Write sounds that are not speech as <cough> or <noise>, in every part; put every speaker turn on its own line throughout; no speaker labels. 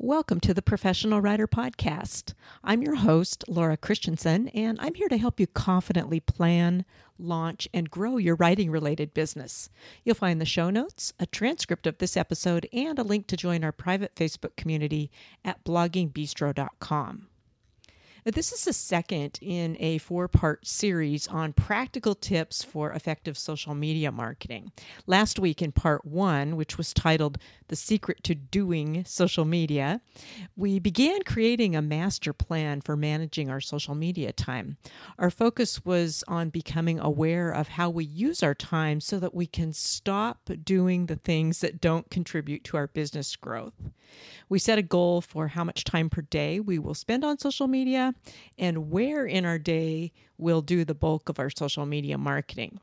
Welcome to the Professional Writer Podcast. I'm your host, Laura Christianson, and I'm here to help you confidently plan, launch, and grow your writing related business. You'll find the show notes, a transcript of this episode, and a link to join our private Facebook community at bloggingbistro.com. This is the second in a four part series on practical tips for effective social media marketing. Last week, in part one, which was titled The Secret to Doing Social Media, we began creating a master plan for managing our social media time. Our focus was on becoming aware of how we use our time so that we can stop doing the things that don't contribute to our business growth. We set a goal for how much time per day we will spend on social media and where in our day we'll do the bulk of our social media marketing.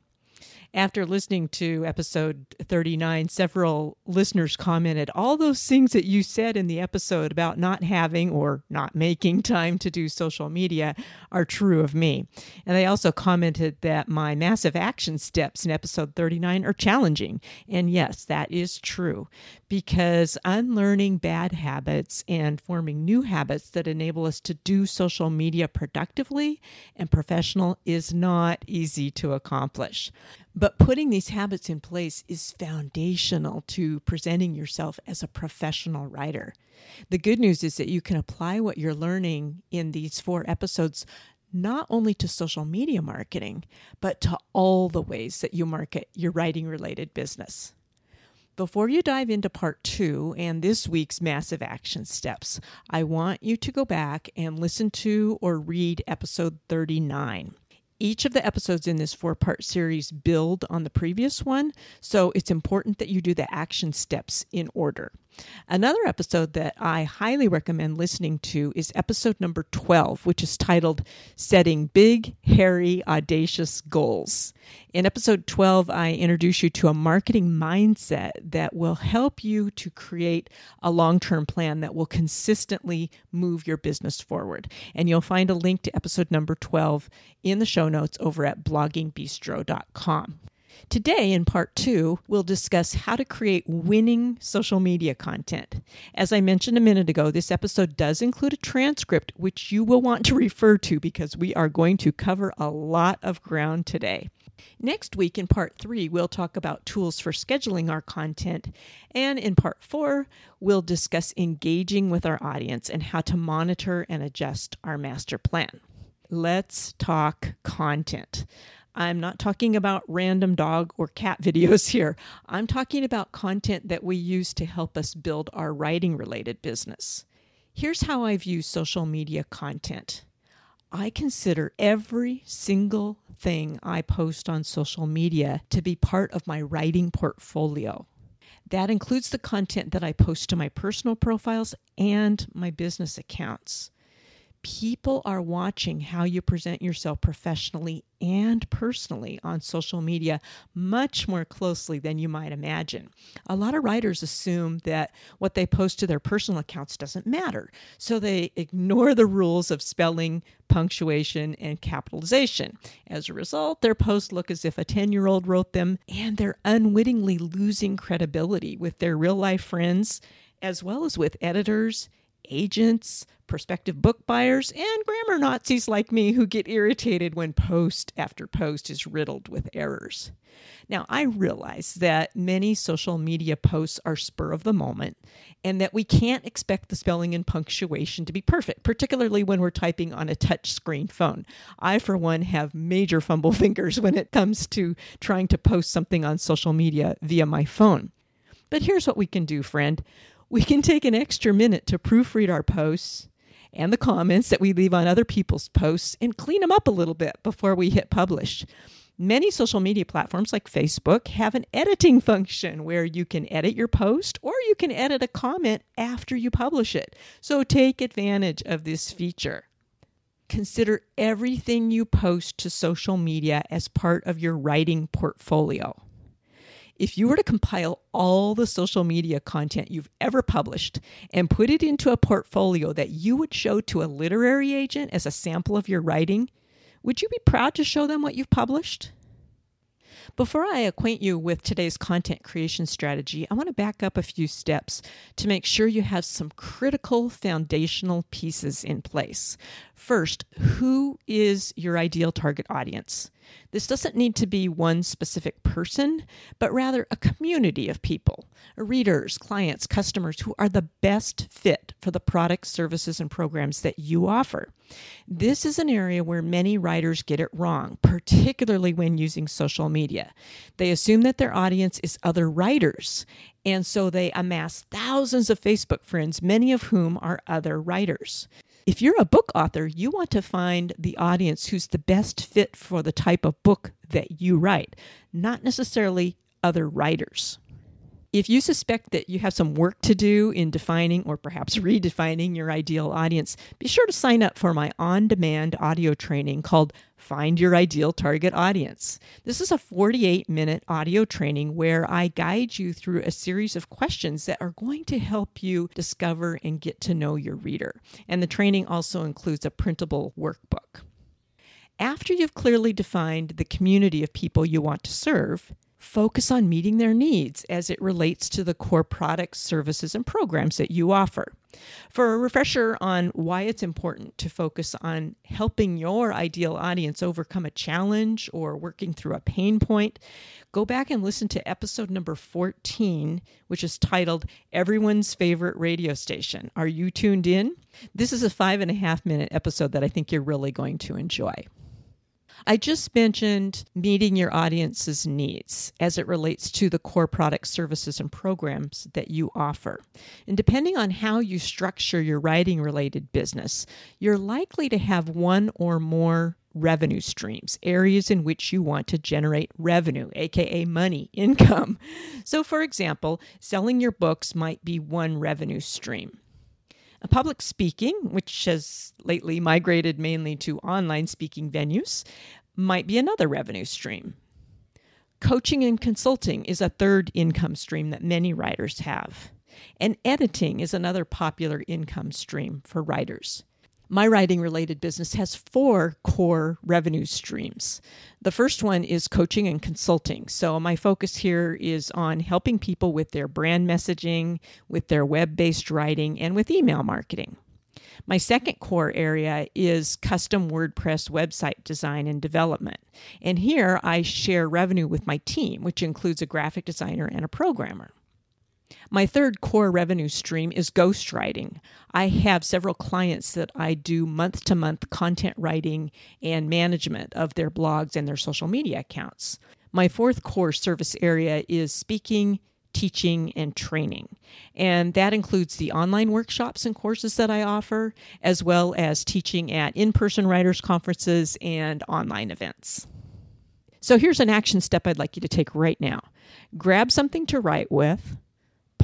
After listening to episode 39, several listeners commented, All those things that you said in the episode about not having or not making time to do social media are true of me. And they also commented that my massive action steps in episode 39 are challenging. And yes, that is true because unlearning bad habits and forming new habits that enable us to do social media productively and professional is not easy to accomplish. But putting these habits in place is foundational to presenting yourself as a professional writer. The good news is that you can apply what you're learning in these four episodes not only to social media marketing, but to all the ways that you market your writing related business. Before you dive into part two and this week's massive action steps, I want you to go back and listen to or read episode 39. Each of the episodes in this four part series build on the previous one, so it's important that you do the action steps in order. Another episode that I highly recommend listening to is episode number 12, which is titled Setting Big, Hairy, Audacious Goals. In episode 12, I introduce you to a marketing mindset that will help you to create a long term plan that will consistently move your business forward. And you'll find a link to episode number 12 in the show notes over at bloggingbistro.com. Today, in part two, we'll discuss how to create winning social media content. As I mentioned a minute ago, this episode does include a transcript, which you will want to refer to because we are going to cover a lot of ground today. Next week, in part three, we'll talk about tools for scheduling our content. And in part four, we'll discuss engaging with our audience and how to monitor and adjust our master plan. Let's talk content. I'm not talking about random dog or cat <laughs> videos here. I'm talking about content that we use to help us build our writing related business. Here's how I view social media content I consider every single thing I post on social media to be part of my writing portfolio. That includes the content that I post to my personal profiles and my business accounts people are watching how you present yourself professionally and personally on social media much more closely than you might imagine. A lot of writers assume that what they post to their personal accounts doesn't matter, so they ignore the rules of spelling, punctuation, and capitalization. As a result, their posts look as if a 10 year old wrote them, and they're unwittingly losing credibility with their real life friends as well as with editors agents, prospective book buyers, and grammar Nazis like me who get irritated when post after post is riddled with errors. Now, I realize that many social media posts are spur of the moment and that we can't expect the spelling and punctuation to be perfect, particularly when we're typing on a touchscreen phone. I, for one, have major fumble <laughs> fingers when it comes to trying to post something on social media via my phone. But here's what we can do, friend we can take an extra minute to proofread our posts and the comments that we leave on other people's posts and clean them up a little bit before we hit publish. Many social media platforms like Facebook have an editing function where you can edit your post or you can edit a comment after you publish it. So take advantage of this feature. Consider everything you post to social media as part of your writing portfolio. If you were to compile all the social media content you've ever published and put it into a portfolio that you would show to a literary agent as a sample of your writing, would you be proud to show them what you've published? Before I acquaint you with today's content creation strategy, I want to back up a few steps to make sure you have some critical foundational pieces in place. First, who is your ideal target audience? This doesn't need to be one specific person, but rather a community of people, readers, clients, customers who are the best fit for the products, services, and programs that you offer. This is an area where many writers get it wrong, particularly when using social media. They assume that their audience is other writers, and so they amass thousands of Facebook friends, many of whom are other writers. If you're a book author, you want to find the audience who's the best fit for the type of book that you write, not necessarily other writers. If you suspect that you have some work to do in defining or perhaps <laughs> redefining your ideal audience, be sure to sign up for my on demand audio training called Find Your Ideal Target Audience. This is a 48 minute audio training where I guide you through a series of questions that are going to help you discover and get to know your reader. And the training also includes a printable workbook. After you've clearly defined the community of people you want to serve, focus on meeting their needs as it relates to the core products, services, and programs that you offer. For a refresher on why it's important to focus on helping your ideal audience overcome a challenge or working through a pain point, go back and listen to episode number 14, which is titled Everyone's Favorite Radio Station. Are you tuned in? This is a five and a half minute episode that I think you're really going to enjoy. I just mentioned meeting your audience's needs as it relates to the core products, services, and programs that you offer. And depending on how you structure your writing related business, you're likely to have one or more revenue streams, areas in which you want to generate revenue, aka money, <laughs> income. So, for example, selling your books might be one revenue stream. Public speaking, which has lately migrated mainly to online speaking venues, might be another revenue stream. Coaching and consulting is a third income stream that many writers have. And editing is another popular income stream for writers. My writing related business has four core revenue streams. The first one is coaching and consulting. So, my focus here is on helping people with their brand messaging, with their web based writing, and with email marketing. My second core area is custom WordPress website design and development. And here I share revenue with my team, which includes a graphic designer and a programmer. My third core revenue stream is ghostwriting. I have several clients that I do month to month content writing and management of their blogs and their social media accounts. My fourth core service area is speaking, teaching, and training. And that includes the online workshops and courses that I offer, as well as teaching at in person writers' conferences and online events. So here's an action step I'd like you to take right now grab something to write with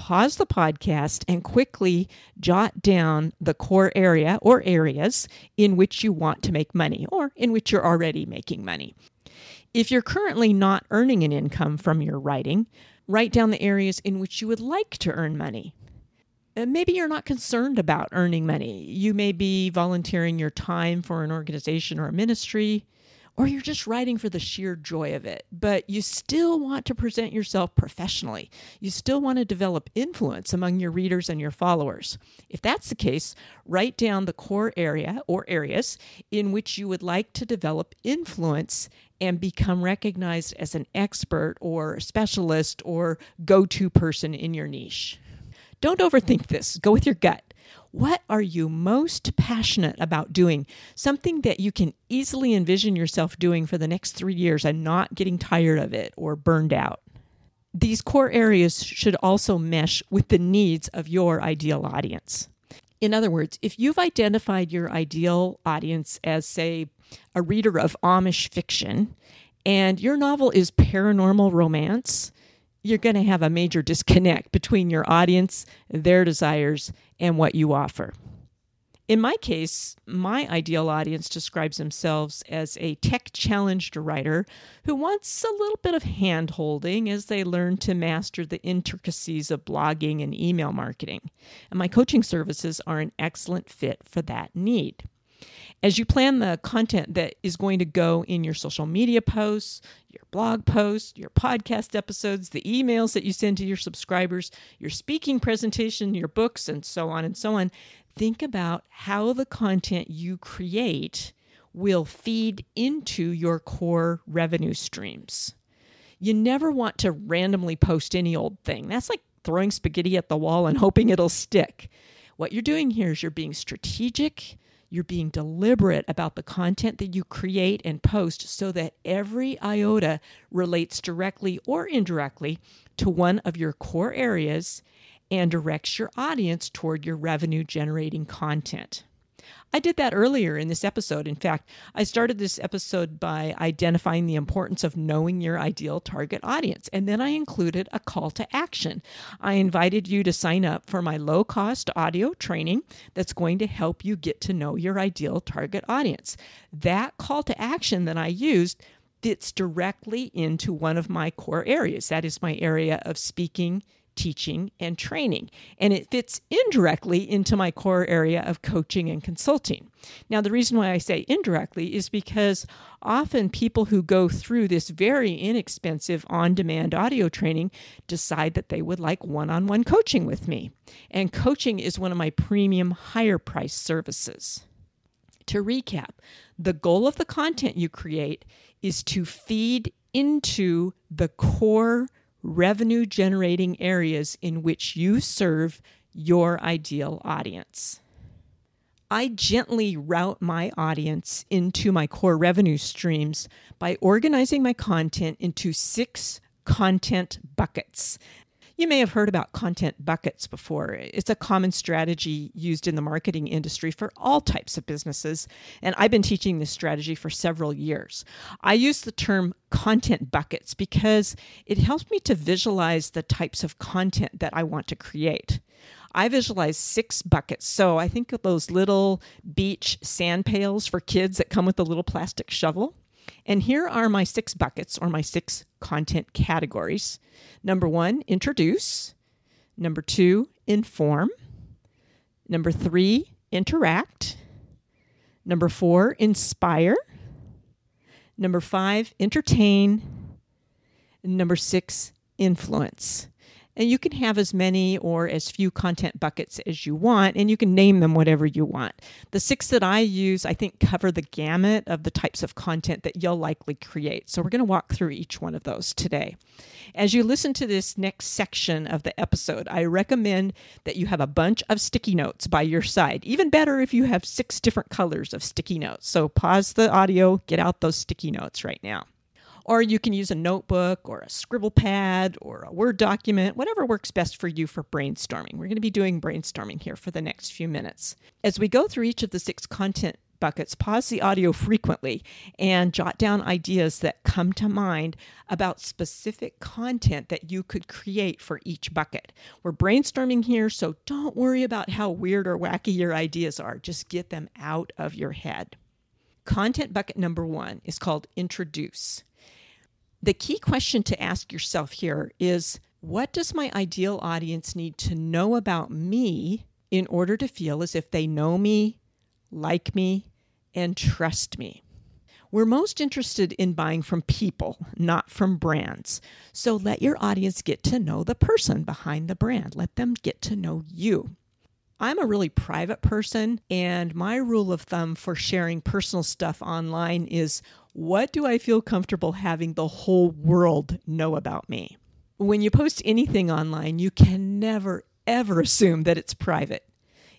pause the podcast and quickly jot down the core area or areas in which you want to make money or in which you're already making money. If you're currently not earning an income from your writing, write down the areas in which you would like to earn money. Uh, maybe you're not concerned about earning money. You may be volunteering your time for an organization or a ministry or you're just writing for the sheer joy of it, but you still want to present yourself professionally. You still want to develop influence among your readers and your followers. If that's the case, write down the core area or areas in which you would like to develop influence and become recognized as an expert or specialist or go to person in your niche. Don't overthink this. Go with your gut. What are you most passionate about doing? Something that you can easily envision yourself doing for the next three years and not getting tired of it or burned out. These core areas should also mesh with the needs of your ideal audience. In other words, if you've identified your ideal audience as, say, a reader of Amish fiction, and your novel is paranormal romance, you're going to have a major disconnect between your audience, their desires, and what you offer. In my case, my ideal audience describes themselves as a tech challenged writer who wants a little bit of hand holding as they learn to master the intricacies of blogging and email marketing. And my coaching services are an excellent fit for that need. As you plan the content that is going to go in your social media posts, your blog posts, your podcast episodes, the emails that you send to your subscribers, your speaking presentation, your books, and so on and so on, think about how the content you create will feed into your core revenue streams. You never want to randomly post any old thing. That's like throwing spaghetti at the wall and hoping it'll stick. What you're doing here is you're being strategic, you're being deliberate about the content that you create and post so that every iota relates directly or indirectly to one of your core areas and directs your audience toward your revenue generating content. I did that earlier in this episode. In fact, I started this episode by identifying the importance of knowing your ideal target audience, and then I included a call to action. I invited you to sign up for my low cost audio training that's going to help you get to know your ideal target audience. That call to action that I used fits directly into one of my core areas. That is my area of speaking teaching, and training. And it fits indirectly into my core area of coaching and consulting. Now, the reason why I say indirectly is because often people who go through this very inexpensive on demand audio training decide that they would like one on one coaching with me. And coaching is one of my premium higher price services. To recap, the goal of the content you create is to feed into the core revenue generating areas in which you serve your ideal audience. I gently route my audience into my core revenue streams by organizing my content into six content buckets. You may have heard about content buckets before. It's a common strategy used in the marketing industry for all types of businesses, and I've been teaching this strategy for several years. I use the term content buckets because it helps me to visualize the types of content that I want to create. I visualize six buckets. So I think of those little beach sand pails for kids that come with a little plastic shovel. And here are my six buckets or my six content categories. Number one, introduce. Number two, inform. Number three, interact. Number four, inspire. Number five, entertain. Number six, influence. And you can have as many or as few content buckets as you want, and you can name them whatever you want. The six that I use, I think, cover the gamut of the types of content that you'll likely create. So we're going to walk through each one of those today. As you listen to this next section of the episode, I recommend that you have a bunch of sticky notes by your side. Even better if you have six different colors of sticky notes. So pause the audio, get out those sticky notes right now. Or you can use a notebook or a scribble pad or a Word document, whatever works best for you for brainstorming. We're going to be doing brainstorming here for the next few minutes. As we go through each of the six content buckets, pause the audio frequently and jot down ideas that come to mind about specific content that you could create for each bucket. We're brainstorming here, so don't worry about how weird or wacky your ideas are. Just get them out of your head. Content bucket number one is called Introduce. The key question to ask yourself here is what does my ideal audience need to know about me in order to feel as if they know me, like me, and trust me? We're most interested in buying from people, not from brands. So let your audience get to know the person behind the brand. Let them get to know you. I'm a really private person, and my rule of thumb for sharing personal stuff online is what do I feel comfortable having the whole world know about me? When you post anything online, you can never, ever assume that it's private.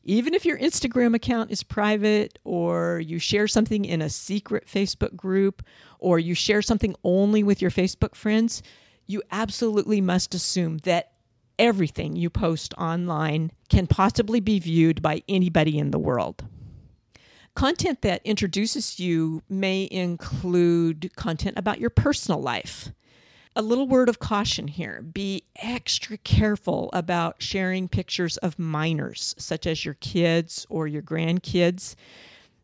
Even if your Instagram account is private, or you share something in a secret Facebook group, or you share something only with your Facebook friends, you absolutely must assume that everything you post online can possibly be viewed by anybody in the world. Content that introduces you may include content about your personal life. A little word of caution here be extra careful about sharing pictures of minors, such as your kids or your grandkids.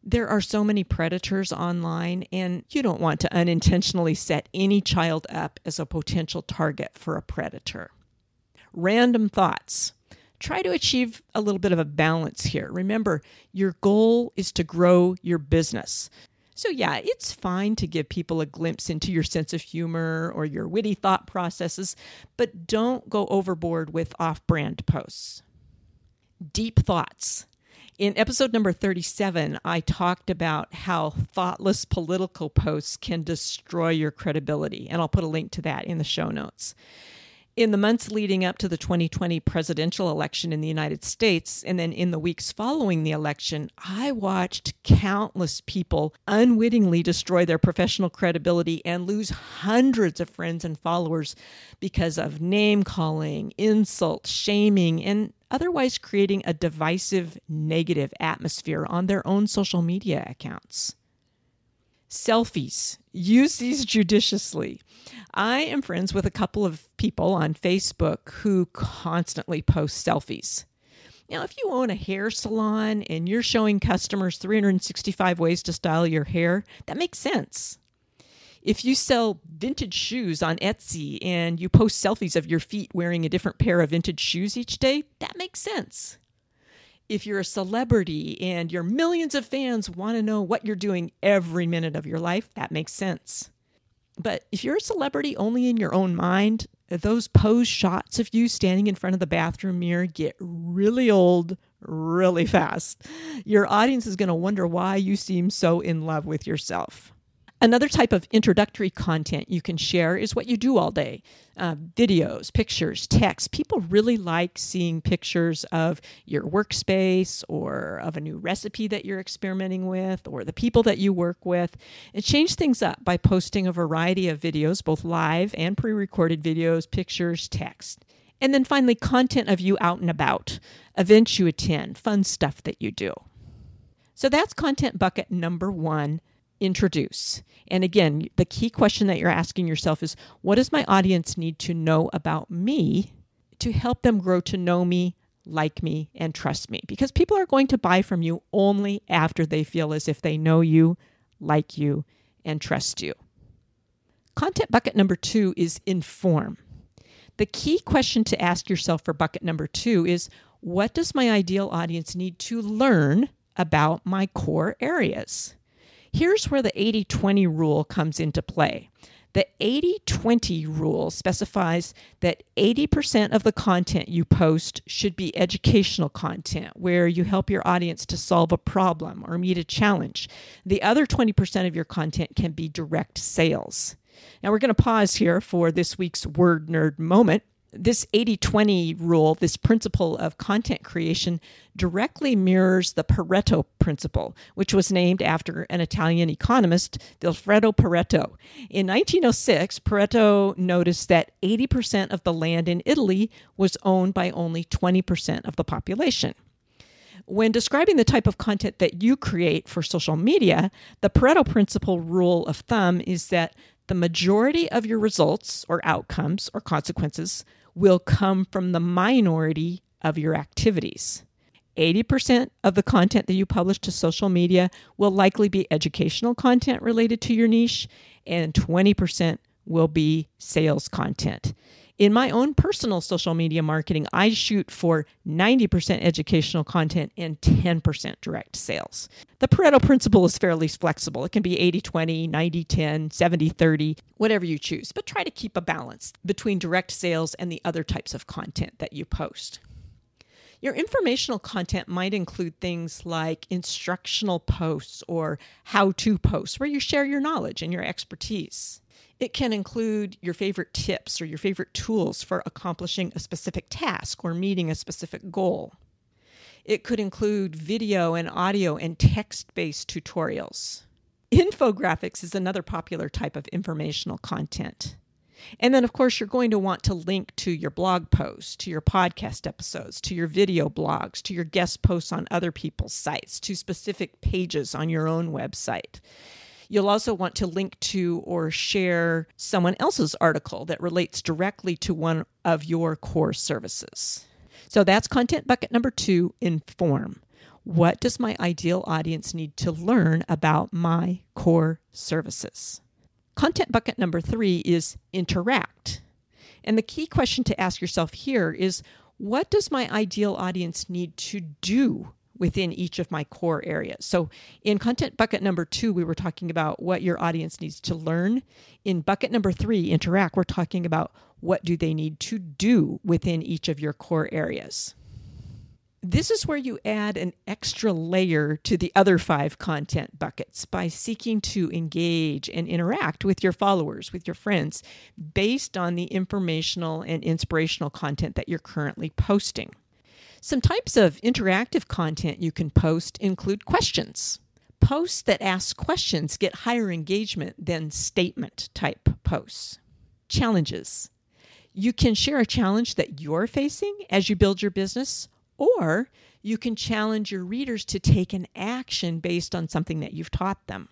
There are so many predators online, and you don't want to unintentionally set any child up as a potential target for a predator. Random thoughts. try to achieve a little bit of a balance here. Remember, your goal is to grow your business. So, yeah, it's fine to give people a glimpse into your sense of humor or your witty thought processes, but don't go overboard with off brand posts. Deep thoughts. In episode number 37, I talked about how thoughtless political posts can destroy your credibility, and I'll put a link to that in the show notes. In the months leading up to the 2020 presidential election in the United States, and then in the weeks following the election, I watched countless people unwittingly destroy their professional credibility and lose hundreds of friends and followers because of name calling, insults, shaming, and otherwise creating a divisive, negative atmosphere on their own social media accounts. Selfies. Use these judiciously. I am friends with a couple of people on Facebook who constantly post selfies. Now, if you own a hair salon and you're showing customers 365 ways to style your hair, that makes sense. If you sell vintage shoes on Etsy and you post selfies of your feet wearing a different pair of vintage shoes each day, that makes sense. If you're a celebrity and your millions of fans want to know what you're doing every minute of your life, that makes sense. But if you're a celebrity only in your own mind, those pose shots of you standing in front of the bathroom mirror get really old really fast. Your audience is going to wonder why you seem so in love with yourself. Another type of introductory content you can share is what you do all day uh, videos, pictures, text. People really like seeing pictures of your workspace or of a new recipe that you're experimenting with or the people that you work with. And change things up by posting a variety of videos, both live and pre recorded videos, pictures, text. And then finally, content of you out and about, events you attend, fun stuff that you do. So that's content bucket number one introduce. And again, the key question that you're asking yourself is what does my audience need to know about me to help them grow to know me, like me, and trust me? Because people are going to buy from you only after they feel as if they know you, like you, and trust you. Content bucket number two is inform. The key question to ask yourself for bucket number two is what does my ideal audience need to learn about my core areas? Here's where the 80 20 rule comes into play. The 80 20 rule specifies that 80% of the content you post should be educational content where you help your audience to solve a problem or meet a challenge. The other 20% of your content can be direct sales. Now, we're going to pause here for this week's word nerd moment this 80 20 rule, this principle of content creation, directly mirrors the Pareto principle, which was named after an Italian economist, Vilfredo Pareto. In 1906, Pareto noticed that 80% of the land in Italy was owned by only 20% of the population. When describing the type of content that you create for social media, the Pareto principle rule of thumb is that the majority of your results or outcomes or consequences will come from the minority of your activities. 80% of the content that you publish to social media will likely be educational content related to your niche, and 20% will be sales content. In my own personal social media marketing, I shoot for 90% educational content and 10% direct sales. The Pareto principle is fairly flexible. It can be 80 20, 90 10, 70 30, whatever you choose, but try to keep a balance between direct sales and the other types of content that you post. Your informational content might include things like instructional posts or how to posts where you share your knowledge and your expertise. It can include your favorite tips or your favorite tools for accomplishing a specific task or meeting a specific goal. It could include video and audio and text based tutorials. Infographics is another popular type of informational content. And then, of course, you're going to want to link to your blog posts, to your podcast episodes, to your video blogs, to your guest posts on other people's sites, to specific pages on your own website. You'll also want to link to or share someone else's article that relates directly to one of your core services. So that's content bucket number two inform. What does my ideal audience need to learn about my core services? Content bucket number three is interact. And the key question to ask yourself here is what does my ideal audience need to do within each of my core areas. So, in content bucket number two, we were talking about what your audience needs to learn. In bucket number three, interact, we're talking about what do they need to do within each of your core areas. This is where you add an extra layer to the other five content buckets by seeking to engage and interact with your followers, with your friends, based on the informational and inspirational content that you're currently posting. Some types of interactive content you can post include questions. Posts that ask questions get higher engagement than statement type posts. Challenges. You can share a challenge that you're facing as you build your business, or you can challenge your readers to take an action based on something that you've taught them.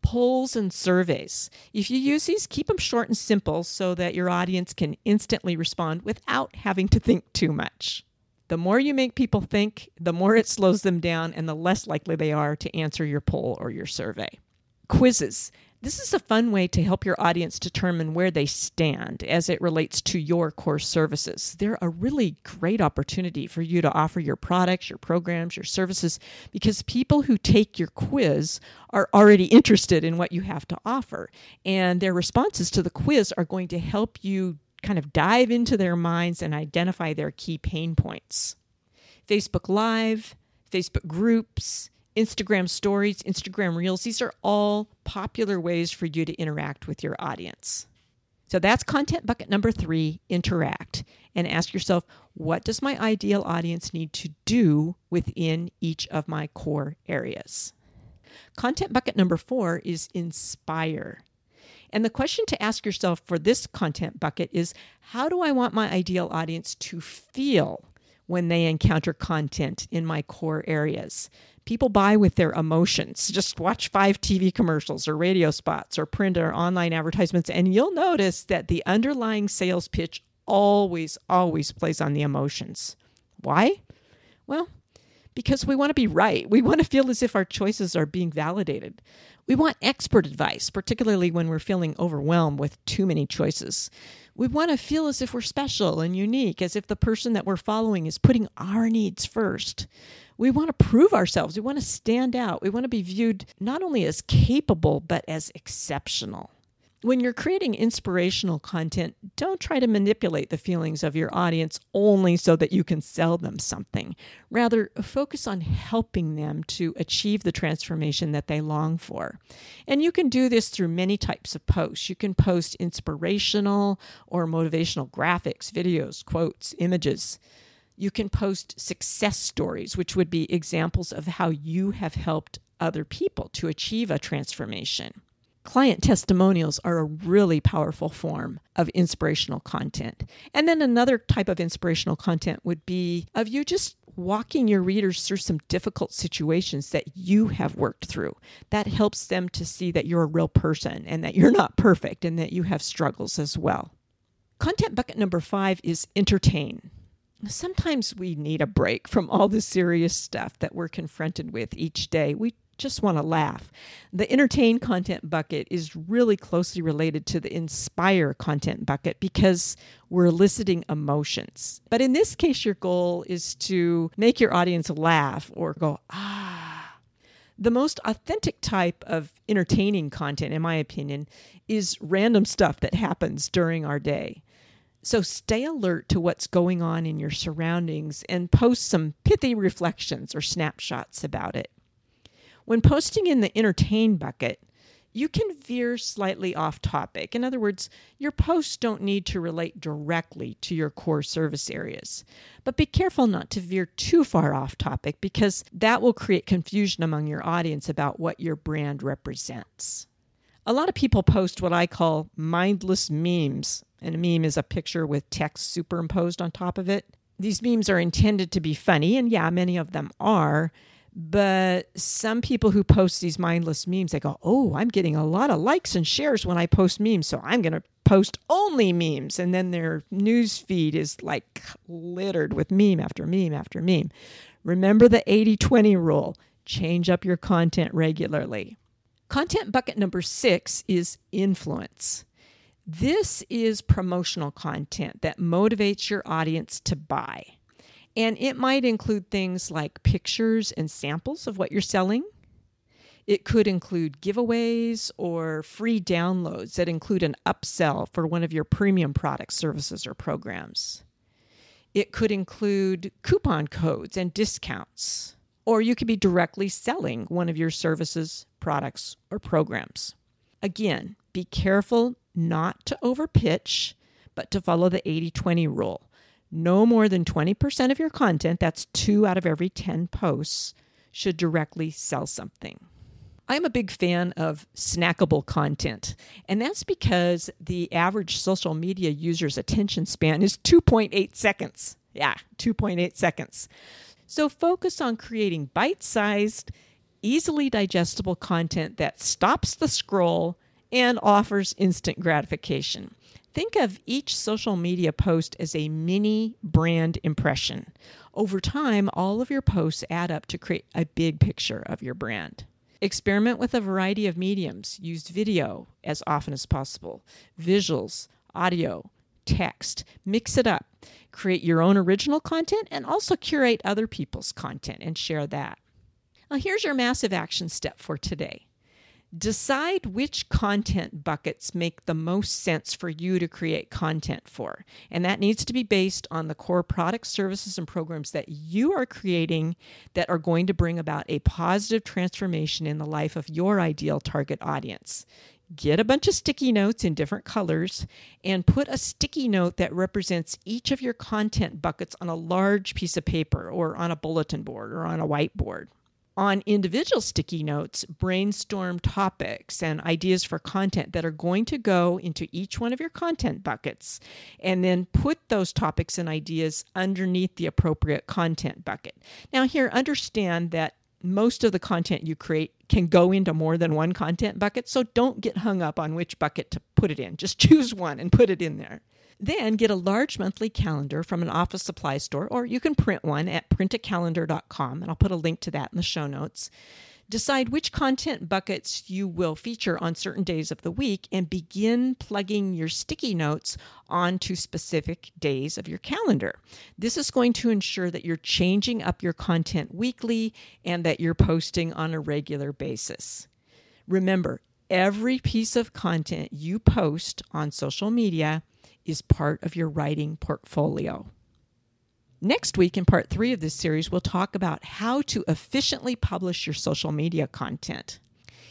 Polls and surveys. If you use these, keep them short and simple so that your audience can instantly respond without having to think too much. The more you make people think, the more it slows them down and the less likely they are to answer your poll or your survey. Quizzes. This is a fun way to help your audience determine where they stand as it relates to your course services. They're a really great opportunity for you to offer your products, your programs, your services, because people who take your quiz are already interested in what you have to offer. And their responses to the quiz are going to help you kind of dive into their minds and identify their key pain points. Facebook Live, Facebook groups, Instagram stories, Instagram reels, these are all popular ways for you to interact with your audience. So that's content bucket number three interact and ask yourself, what does my ideal audience need to do within each of my core areas? Content bucket number four is inspire. And the question to ask yourself for this content bucket is how do I want my ideal audience to feel when they encounter content in my core areas? People buy with their emotions. Just watch five TV commercials or radio spots or print or online advertisements, and you'll notice that the underlying sales pitch always, always plays on the emotions. Why? Well, because we want to be right. We want to feel as if our choices are being validated. We want expert advice, particularly when we're feeling overwhelmed with too many choices. We want to feel as if we're special and unique, as if the person that we're following is putting our needs first. We want to prove ourselves. We want to stand out. We want to be viewed not only as capable, but as exceptional. When you're creating inspirational content, don't try to manipulate the feelings of your audience only so that you can sell them something. Rather, focus on helping them to achieve the transformation that they long for. And you can do this through many types of posts. You can post inspirational or motivational graphics, videos, quotes, images. You can post success stories, which would be examples of how you have helped other people to achieve a transformation. Client testimonials are a really powerful form of inspirational content. And then another type of inspirational content would be of you just walking your readers through some difficult situations that you have worked through. That helps them to see that you're a real person and that you're not perfect and that you have struggles as well. Content bucket number five is entertain. Sometimes we need a break from all the serious stuff that we're confronted with each day. We just want to laugh. The entertain content bucket is really closely related to the inspire content bucket because we're eliciting emotions. But in this case, your goal is to make your audience laugh or go, ah. The most authentic type of entertaining content, in my opinion, is random stuff that happens during our day. So stay alert to what's going on in your surroundings and post some pithy reflections or snapshots about it. When posting in the entertain bucket, you can veer slightly off topic. In other words, your posts don't need to relate directly to your core service areas. But be careful not to veer too far off topic because that will create confusion among your audience about what your brand represents. A lot of people post what I call mindless memes, and a meme is a picture with text superimposed on top of it. These memes are intended to be funny, and yeah, many of them are but some people who post these mindless memes, they go, Oh, I'm getting a lot of likes and shares when I post memes. So I'm going to post only memes. And then their news feed is like littered with meme after meme after meme. Remember the 80 20 rule change up your content regularly. Content bucket number six is influence. This is promotional content that motivates your audience to buy. And it might include things like pictures and samples of what you're selling. It could include giveaways or free downloads that include an upsell for one of your premium products, services, or programs. It could include coupon codes and discounts. Or you could be directly selling one of your services, products, or programs. Again, be careful not to overpitch, but to follow the 80 20 rule. No more than 20% of your content, that's two out of every 10 posts, should directly sell something. I'm a big fan of snackable content, and that's because the average social media user's attention span is 2.8 seconds. Yeah, 2.8 seconds. So focus on creating bite sized, easily digestible content that stops the scroll and offers instant gratification. Think of each social media post as a mini brand impression. Over time, all of your posts add up to create a big picture of your brand. Experiment with a variety of mediums. Use video as often as possible, visuals, audio, text. Mix it up. Create your own original content and also curate other people's content and share that. Now, here's your massive action step for today. Decide which content buckets make the most sense for you to create content for. And that needs to be based on the core products, services, and programs that you are creating that are going to bring about a positive transformation in the life of your ideal target audience. Get a bunch of sticky notes in different colors and put a sticky note that represents each of your content buckets on a large piece of paper or on a bulletin board or on a whiteboard on individual sticky notes, brainstorm topics and ideas for content that are going to go into each one of your content buckets, and then put those topics and ideas underneath the appropriate content bucket. Now, here, understand that most of the content you create can go into more than one content bucket, so don't get hung up on which bucket to put it in. Just <laughs> choose one and put it in there. Then get a large monthly calendar from an office supply store, or you can print one at printacalendar.com, and I'll put a link to that in the show notes. Decide which content buckets you will feature on certain days of the week and begin plugging your sticky notes onto specific days of your calendar. This is going to ensure that you're changing up your content weekly and that you're posting on a regular basis. Remember, every piece of content you post on social media is part of your writing portfolio. Next week, in part three of this series, we'll talk about how to efficiently publish your social media content.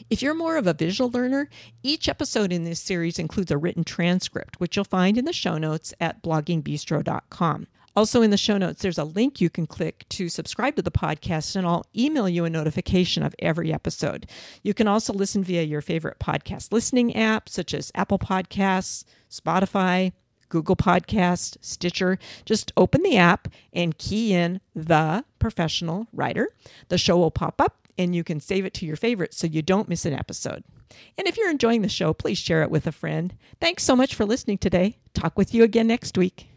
If you're more of a visual learner, each episode in this series includes a written transcript, which you'll find in the show notes at bloggingbistro.com. Also, in the show notes, there's a link you can click to subscribe to the podcast, and I'll email you a notification of every episode. You can also listen via your favorite podcast listening app, such as Apple Podcasts, Spotify, Google Podcast, Stitcher. Just open the app and key in the professional writer. The show will pop up and you can save it to your favorites so you don't miss an episode. And if you're enjoying the show, please share it with a friend. Thanks so much for listening today. Talk with you again next week.